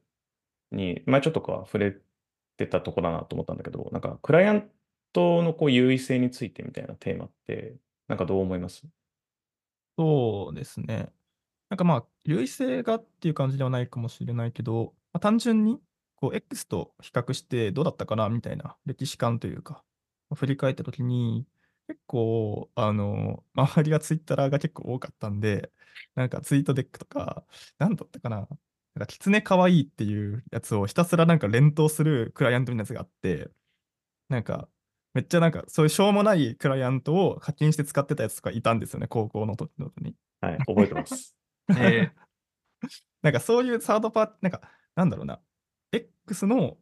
に、前ちょっとか触れてたとこだなと思ったんだけど、なんか、クライアントのこう優位性についてみたいなテーマって、なんかどう思います？そうですね。なんかまあ、優位性がっていう感じではないかもしれないけど、まあ、単純にこう X と比較してどうだったかなみたいな歴史観というか、振り返ったときに、結構、あの、周りがツイッターが結構多かったんで、なんかツイートデックとか、なんだったかな、なんか、キツネかわいいっていうやつをひたすらなんか連投するクライアントのやつがあって、なんか、めっちゃなんか、そういうしょうもないクライアントを課金して使ってたやつとかいたんですよね、高校の時の時に。はい、覚えてます。え なんかそういうサードパーティーなんか、なんだろうな、X の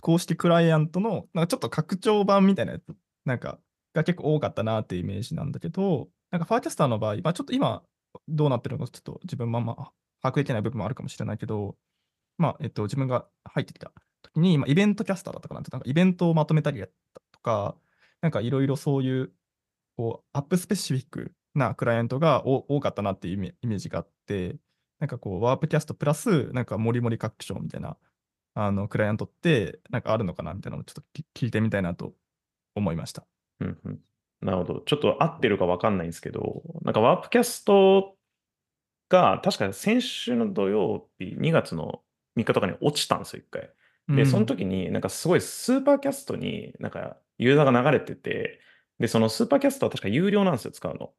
公式クライアントの、なんかちょっと拡張版みたいなやつ、なんか、が結構多かったなっていうイメージなんだけど、なんかファーキャスターの場合、まあちょっと今、どうなってるのかちょっと自分もあんま把握できない部分もあるかもしれないけど、まあ、えっと、自分が入ってきた時に、まあ、イベントキャスターだったかなって、なんかイベントをまとめたりやったとか、なんかいろいろそういう、こう、アップスペシフィックなクライアントがお多かったなっていうイメージがあって、なんかこう、ワープキャストプラス、なんかモリモリ拡張みたいな、あの、クライアントって、なんかあるのかなみたいなのをちょっとき聞いてみたいなと思いました。うんうん。なるほど。ちょっと合ってるかわかんないんですけど、なんかワープキャストが、確か先週の土曜日、2月の3日とかに落ちたんですよ、一回。で、その時に、なんかすごいスーパーキャストになんかユーザーが流れてて、で、その Supercast は確か有料なんですよ、使うの。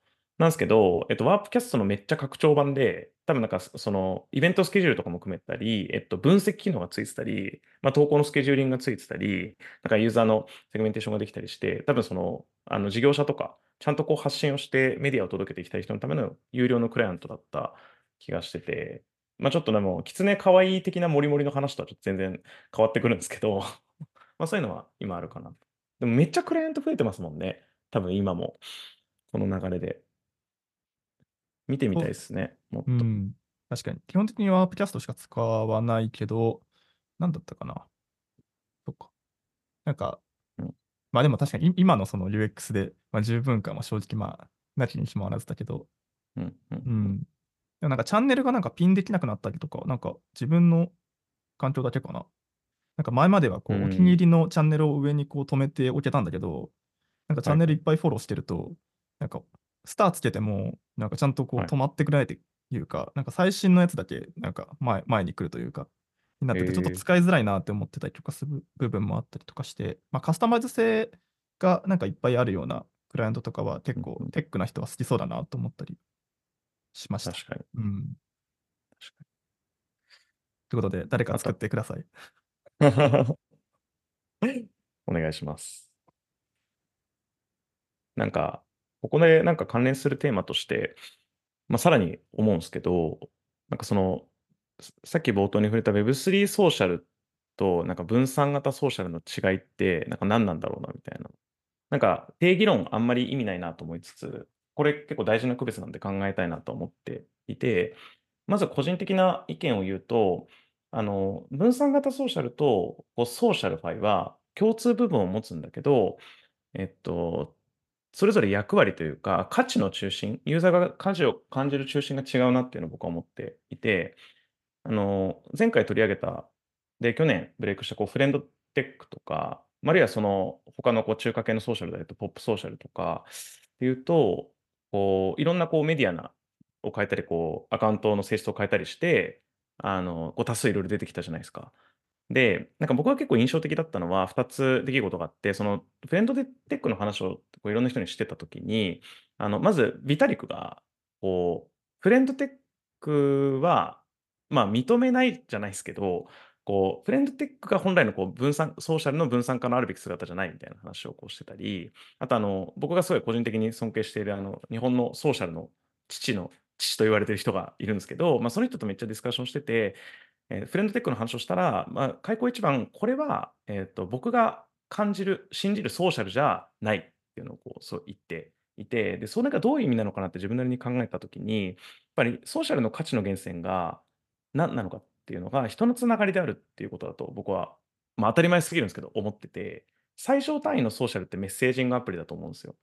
なんですけど、えっと、 Warpcast のめっちゃ拡張版で、多分なんかそのイベントスケジュールとかも組めたり、えっと、分析機能がついてたり、まあ、投稿のスケジューリングがついてたり、なんかユーザーのセグメンテーションができたりして、多分その、あの事業者とか、ちゃんとこう発信をしてメディアを届けていきたい人のための有料のクライアントだった気がしてて、まあちょっとでも、キツネかわいい的なモリモリの話とはちょっと全然変わってくるんですけど、まあそういうのは今あるかな。でもめっちゃクライアント増えてますもんね。多分今も。この流れで。見てみたいですね。もっと。うん。確かに。基本的にワープキャストしか使わないけど、なんだったかな。そっか。なんか、うんまあでも確かにい今のその UX で、まあ、十分かは正直まあ、なきにしもあらずだけど、うんううんん。でもなんかチャンネルがなんかピンできなくなったりとか、なんか自分の環境だけかな。なんか前まではこう、うんお気に入りのチャンネルを上にこう止めておけたんだけど、なんかチャンネルいっぱいフォローしてると、なんかスターつけても、なんかちゃんとこうはい止まってくれないというか、なんか最新のやつだけなんか前前に来るというか、になってて、ちょっと使いづらいなって思ってたりとかする部分もあったりとかして、まあ、カスタマイズ性がなんかいっぱいあるようなクライアントとかは結構テックな人は好きそうだなと思ったりしました。確かに。うん。ということで、誰か作ってください。お願いします。なんか、ここでなんか関連するテーマとして、まあ、さらに思うんですけど、なんかその、さっき冒頭に触れた Web3 ソーシャルとなんか分散型ソーシャルの違いってなんか何なんだろうなみたいな。なんか定義論あんまり意味ないなと思いつつ、これ結構大事な区別なんで考えたいなと思っていて、まず個人的な意見を言うと、あの、分散型ソーシャルとこう SocialFi は共通部分を持つんだけど、えっと、それぞれ役割というか、価値の中心、ユーザーが価値を感じる中心が違うなっていうのを僕は思っていて、あの、前回取り上げた、で、去年ブレイクしたこう friend.tech とか、あるいはその他のこう中華系のソーシャルで言うと、ポップソーシャルとかっていうと、こういろんなこうメディアなを変えたり、こうアカウントの性質を変えたりして、あのこう多数いろいろ出てきたじゃないですか。で、なんか僕が結構印象的だったのは、2つ出来事があって、そのフレンドテックの話をこういろんな人にしてたときに、あのまずビタリクがこう、フレンドテックは、まあ、認めないじゃないですけど、こうフレンドテックが本来のこう分散ソーシャルの分散化のあるべき姿じゃないみたいな話をこうしてたり、あとあの僕がすごい個人的に尊敬しているあの日本のソーシャルの父の父と言われてる人がいるんですけど、まあ、その人とめっちゃディスカッションしてて、えーフレンドテックの話をしたら、まあ、開口一番、これは、えーと、僕が感じる、信じるソーシャルじゃないっていうのをこうそう言っていて、で、それがどういう意味なのかなって自分なりに考えたときに、やっぱりソーシャルの価値の源泉が何なのかっていうのが、人のつながりであるっていうことだと僕は、まあ、当たり前すぎるんですけど、思ってて、最小単位のソーシャルってメッセージングアプリだと思うんですよ。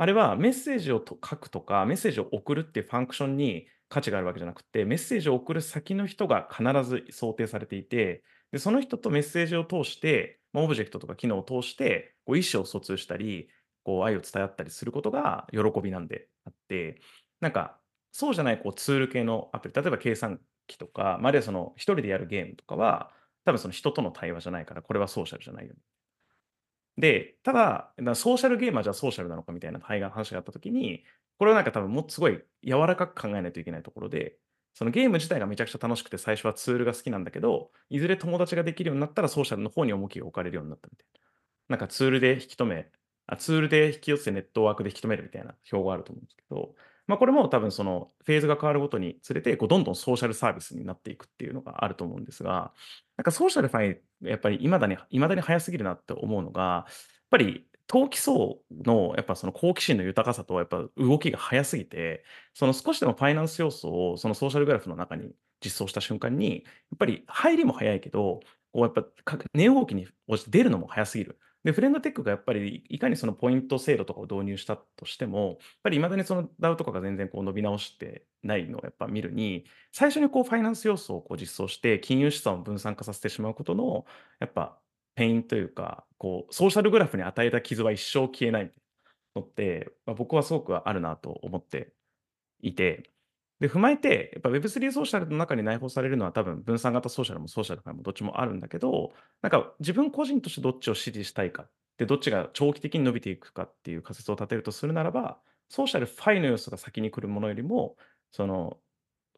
あれはメッセージを書くとか、メッセージを送るっていうファンクションに価値があるわけじゃなくて、メッセージを送る先の人が必ず想定されていて、でその人とメッセージを通して、オブジェクトとか機能を通して、こう意思を疎通したり、こう愛を伝え合ったりすることが喜びなんであって、なんかそうじゃないこうツール系のアプリ、例えば計算機とか、まああるいはその一人でやるゲームとかは、多分その人との対話じゃないから、これはソーシャルじゃないよね。で、ただ、だソーシャルゲーマーじゃあソーシャルなのかみたいな話があったときに、これはなんか多分もっとすごい柔らかく考えないといけないところで、そのゲーム自体がめちゃくちゃ楽しくて最初はツールが好きなんだけど、いずれ友達ができるようになったらソーシャルの方に重きが置かれるようになったみたいな。なんかツールで引き止め、あツールで引き寄せてネットワークで引き止めるみたいな表があると思うんですけど、まあこれも多分そのフェーズが変わるごとにつれて、こうどんどんソーシャルサービスになっていくっていうのがあると思うんですが、なんかソーシャルファイ、やっぱり未だに、未だに早すぎるなって思うのが、やっぱり投機層のやっぱその好奇心の豊かさとやっぱ動きが早すぎて、その少しでもファイナンス要素をそのソーシャルグラフの中に実装した瞬間に、やっぱり入りも早いけど、こうやっぱ値動きに応じて出るのも早すぎる。で、フレンドテックがやっぱりいかにそのポイント制度とかを導入したとしても、やっぱり未だにその DAO とかが全然こう伸び直してないのをやっぱ見るに、最初にこうファイナンス要素をこう実装して金融資産を分散化させてしまうことの、やっぱ pain というか、こうソーシャルグラフに与えた傷は一生消えないのって、まあ、僕はすごくあるなと思っていて、で、踏まえて、やっぱ Web3 ソーシャルの中に内包されるのは多分分散型ソーシャルもソーシャルもどっちもあるんだけど、なんか自分個人としてどっちを支持したいかで、どっちが長期的に伸びていくかっていう仮説を立てるとするならば、 SocialFi の要素が先に来るものよりも、その、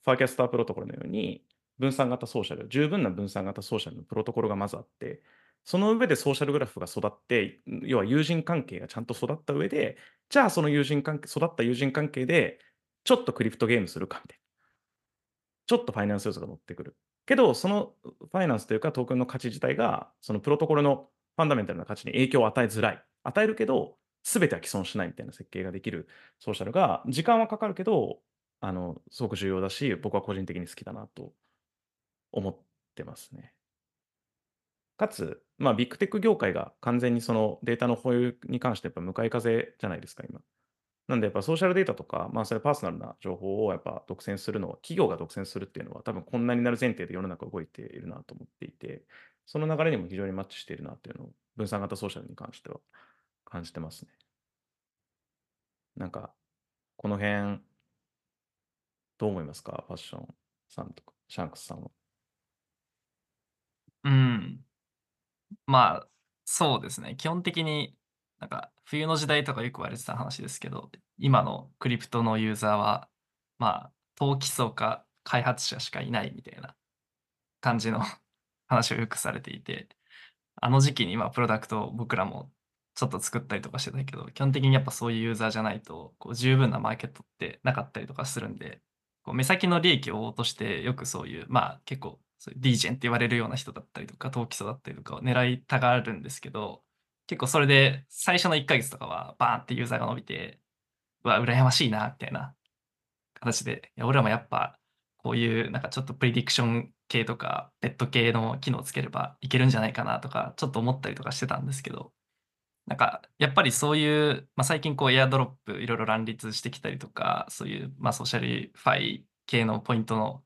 Farcaster プロトコルのように、分散型ソーシャル、十分な分散型ソーシャルのプロトコルがまずあって、その上でソーシャルグラフが育って、要は友人関係がちゃんと育った上で、じゃあその友人関係、育った友人関係で、ちょっとクリプトゲームするかみたいな。ちょっとファイナンス要素が乗ってくる。けど、そのファイナンスというかトークンの価値自体が、そのプロトコルのファンダメンタルな価値に影響を与えづらい。与えるけど、すべては既存しないみたいな設計ができるソーシャルが、時間はかかるけど、あの、すごく重要だし、僕は個人的に好きだなと思ってますね。かつ、まあ、ビッグテック業界が完全にそのデータの保有に関してやっぱ向かい風じゃないですか、今。なんでやっぱソーシャルデータとか、まあそれパーソナルな情報をやっぱ独占するのは、企業が独占するっていうのは多分こんなになる前提で世の中動いているなと思っていて、その流れにも非常にマッチしているなっていうのを分散型ソーシャルに関しては感じてますね。なんか、この辺、どう思いますか？ファッションさんとか、シャンクスさんは。うん。まあ、そうですね。基本的に、なんか、冬の時代とかよく言われてた話ですけど、今のクリプトのユーザーは、まあ、投機層か開発者しかいないみたいな感じの話をよくされていて、あの時期にまあプロダクトを僕らもちょっと作ったりとかしてたけど、基本的にやっぱそういうユーザーじゃないと、こう十分なマーケットってなかったりとかするんで、こう目先の利益を追おうとして、よくそういう、まあ結構、そういうディージェンって言われるような人だったりとか、投機層だったりとかを狙いたがるんですけど、結構それで最初の1ヶ月とかはバーンってユーザーが伸びて、うわ、羨ましいな、みたいな形で、いや俺らもやっぱこういうなんかちょっと prediction 系とか、 bet 系の機能をつければいけるんじゃないかなとか、ちょっと思ったりとかしてたんですけど、なんかやっぱりそういう、まあ、最近こうエアドロップいろいろ乱立してきたりとか、そういうまあ SocialFi 系のポイントの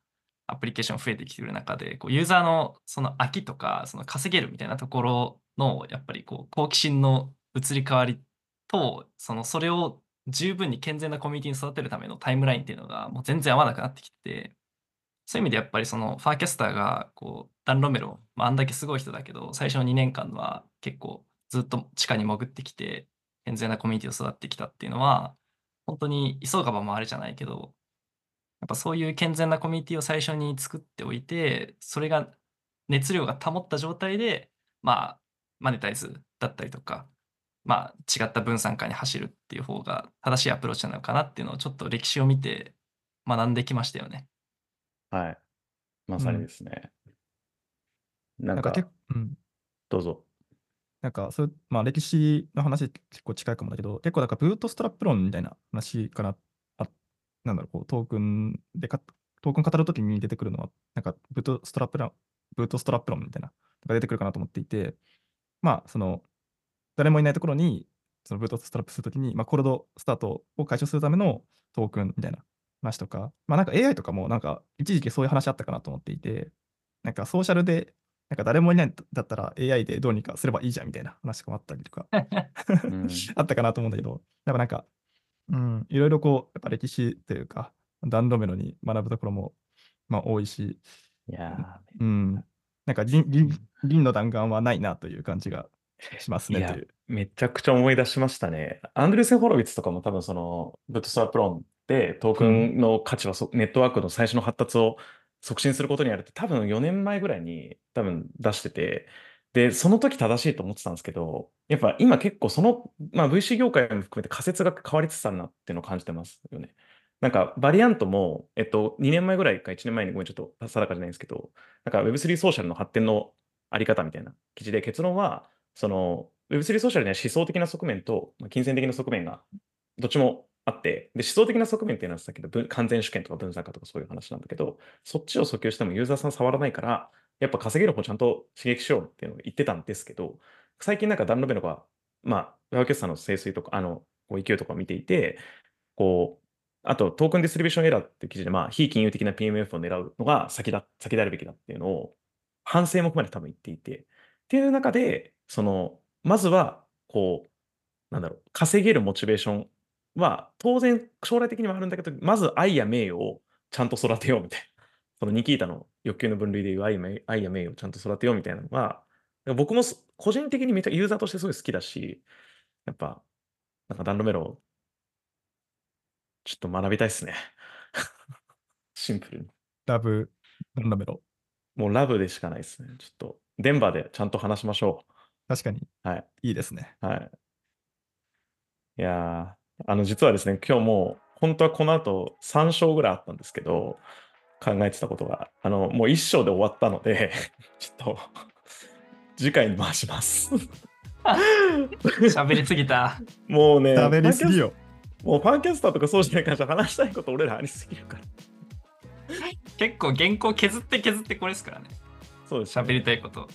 アプリケーション増えてきてる中で、こうユーザーのその飽きとか、その稼げるみたいなところの、やっぱりこう好奇心の移り変わりと、そのそれを十分に健全なコミュニティに育てるためのタイムラインっていうのがもう全然合わなくなってきて、そういう意味でやっぱりそのファーキャスターがこうダン・ロメロ、まあ、あんだけすごい人だけど、最初の2年間は結構ずっと地下に潜ってきて、健全なコミュニティを育ってきたっていうのは、本当に急がば回れじゃないけど、やっぱそういう健全なコミュニティを最初に作っておいて、それが熱量が保った状態で、まあ、マネタイズだったりとか、まあ、違った分散化に走るっていう方が正しいアプローチなのかなっていうのをちょっと歴史を見て学んできましたよね。はい。まさにですね。なんか、なんか結構、うん。どうぞ。なんか、そういう、まあ、歴史の話結構近いかもだけど、結構なんかブートストラップ論みたいな話かな、あなんだろう、こうトークンでか、トークン語るときに出てくるのは、なんかブートストラップ論、ブートストラップ論みたいな、のが出てくるかなと思っていて、まあ、その、誰もいないところに、そのブートストラップするときに、まあ、コールドスタートを解消するためのトークンみたいな話とか、まあ、なんか AI とかも、なんか一時期そういう話あったかなと思っていて、なんかソーシャルで、なんか誰もいないんだったら AI でどうにかすればいいじゃんみたいな話とかもあったりとか、うん。あったかなと思うんだけど、やっぱなんか、うん、いろいろこう、やっぱ歴史というか、ダンロメロに学ぶところも、まあ、多いし、いやうん、なんか銀銀銀の弾丸はないなという感じがしますねという。、めちゃくちゃ思い出しましたね。アンドレセン・ホロウィッツとかも多分その、ブットストラップ論でトークンの価値はそ、ネットワークの最初の発達を促進することにあるって多分4年前ぐらいに多分出してて、で、その時正しいと思ってたんですけど、やっぱ今結構その、まあ VC 業界も含めて仮説が変わりつつあるなっていうのを感じてますよね。なんかバリアントも、えっと、2年前ぐらいか1年前にごめんちょっと定かじゃないんですけど、なんか Web3 ソーシャルの発展のあり方みたいな記事で結論は、その Web3 ソーシャルには思想的な側面と金銭的な側面がどっちもあって、で思想的な側面っていうのはさっきの完全主権とか分散化とかそういう話なんだけど、そっちを訴求してもユーザーさん触らないから、やっぱ稼げる方ちゃんと刺激しようっていうのを言ってたんですけど、最近なんかダンロベのが、まあ、ワーキャスターの清水とか、あの、こう勢いとかを見ていて、こう、あとトークンディストリビューションエラーって記事で、まあ、非金融的な PMF を狙うのが先だ、先であるべきだっていうのを、反省も含めて多分言っていて、っていう中で、その、まずは、こう、なんだろう、稼げるモチベーションは、当然、将来的にはあるんだけど、まず愛や名誉をちゃんと育てようみたいな。そのニキータの欲求の分類でいう愛や名誉をちゃんと育てようみたいなのが、僕も個人的にめちゃユーザーとしてすごい好きだし、やっぱ、なんかダンロメロ、ちょっと学びたいっすね。シンプルに。ラブ、ダンロメロ。もうラブでしかないですね。ちょっと、デンバーでちゃんと話しましょ確かにう。はい。いいですね。はい。いやー、あの、実はですね、今日もう、本当はこの後3章ぐらいあったんですけど、考えてたことが、あの、もう1章で終わったので、ちょっと、次回に回します。喋りすぎた。もうね、食べりすぎよ。もうファンキャスターとかそうじゃないから話したいこと俺らありすぎるから。結構原稿削って削ってこれですからね。そうです、ね。喋りたいこと。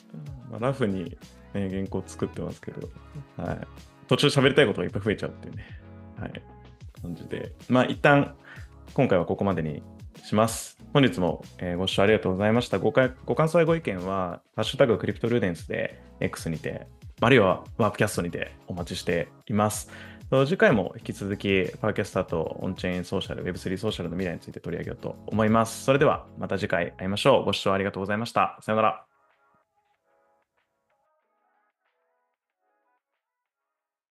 まあ、ラフに、ね、原稿作ってますけど、はい。途中喋りたいことがいっぱい増えちゃうっていうね、はい。感じで、まあ一旦、今回はここまでにします。本日も、えーご視聴ありがとうございました。ごかご感想やご意見は、ハッシュタグクリプトルーデンスで X にて、あるいはワープキャストにてお待ちしています。次回も引き続き、パーキャスターとオンチェーンソーシャル、Web3 ソーシャルの未来について取り上げようと思います。それではまた次回会いましょう。ご視聴ありがとうございました。さよなら。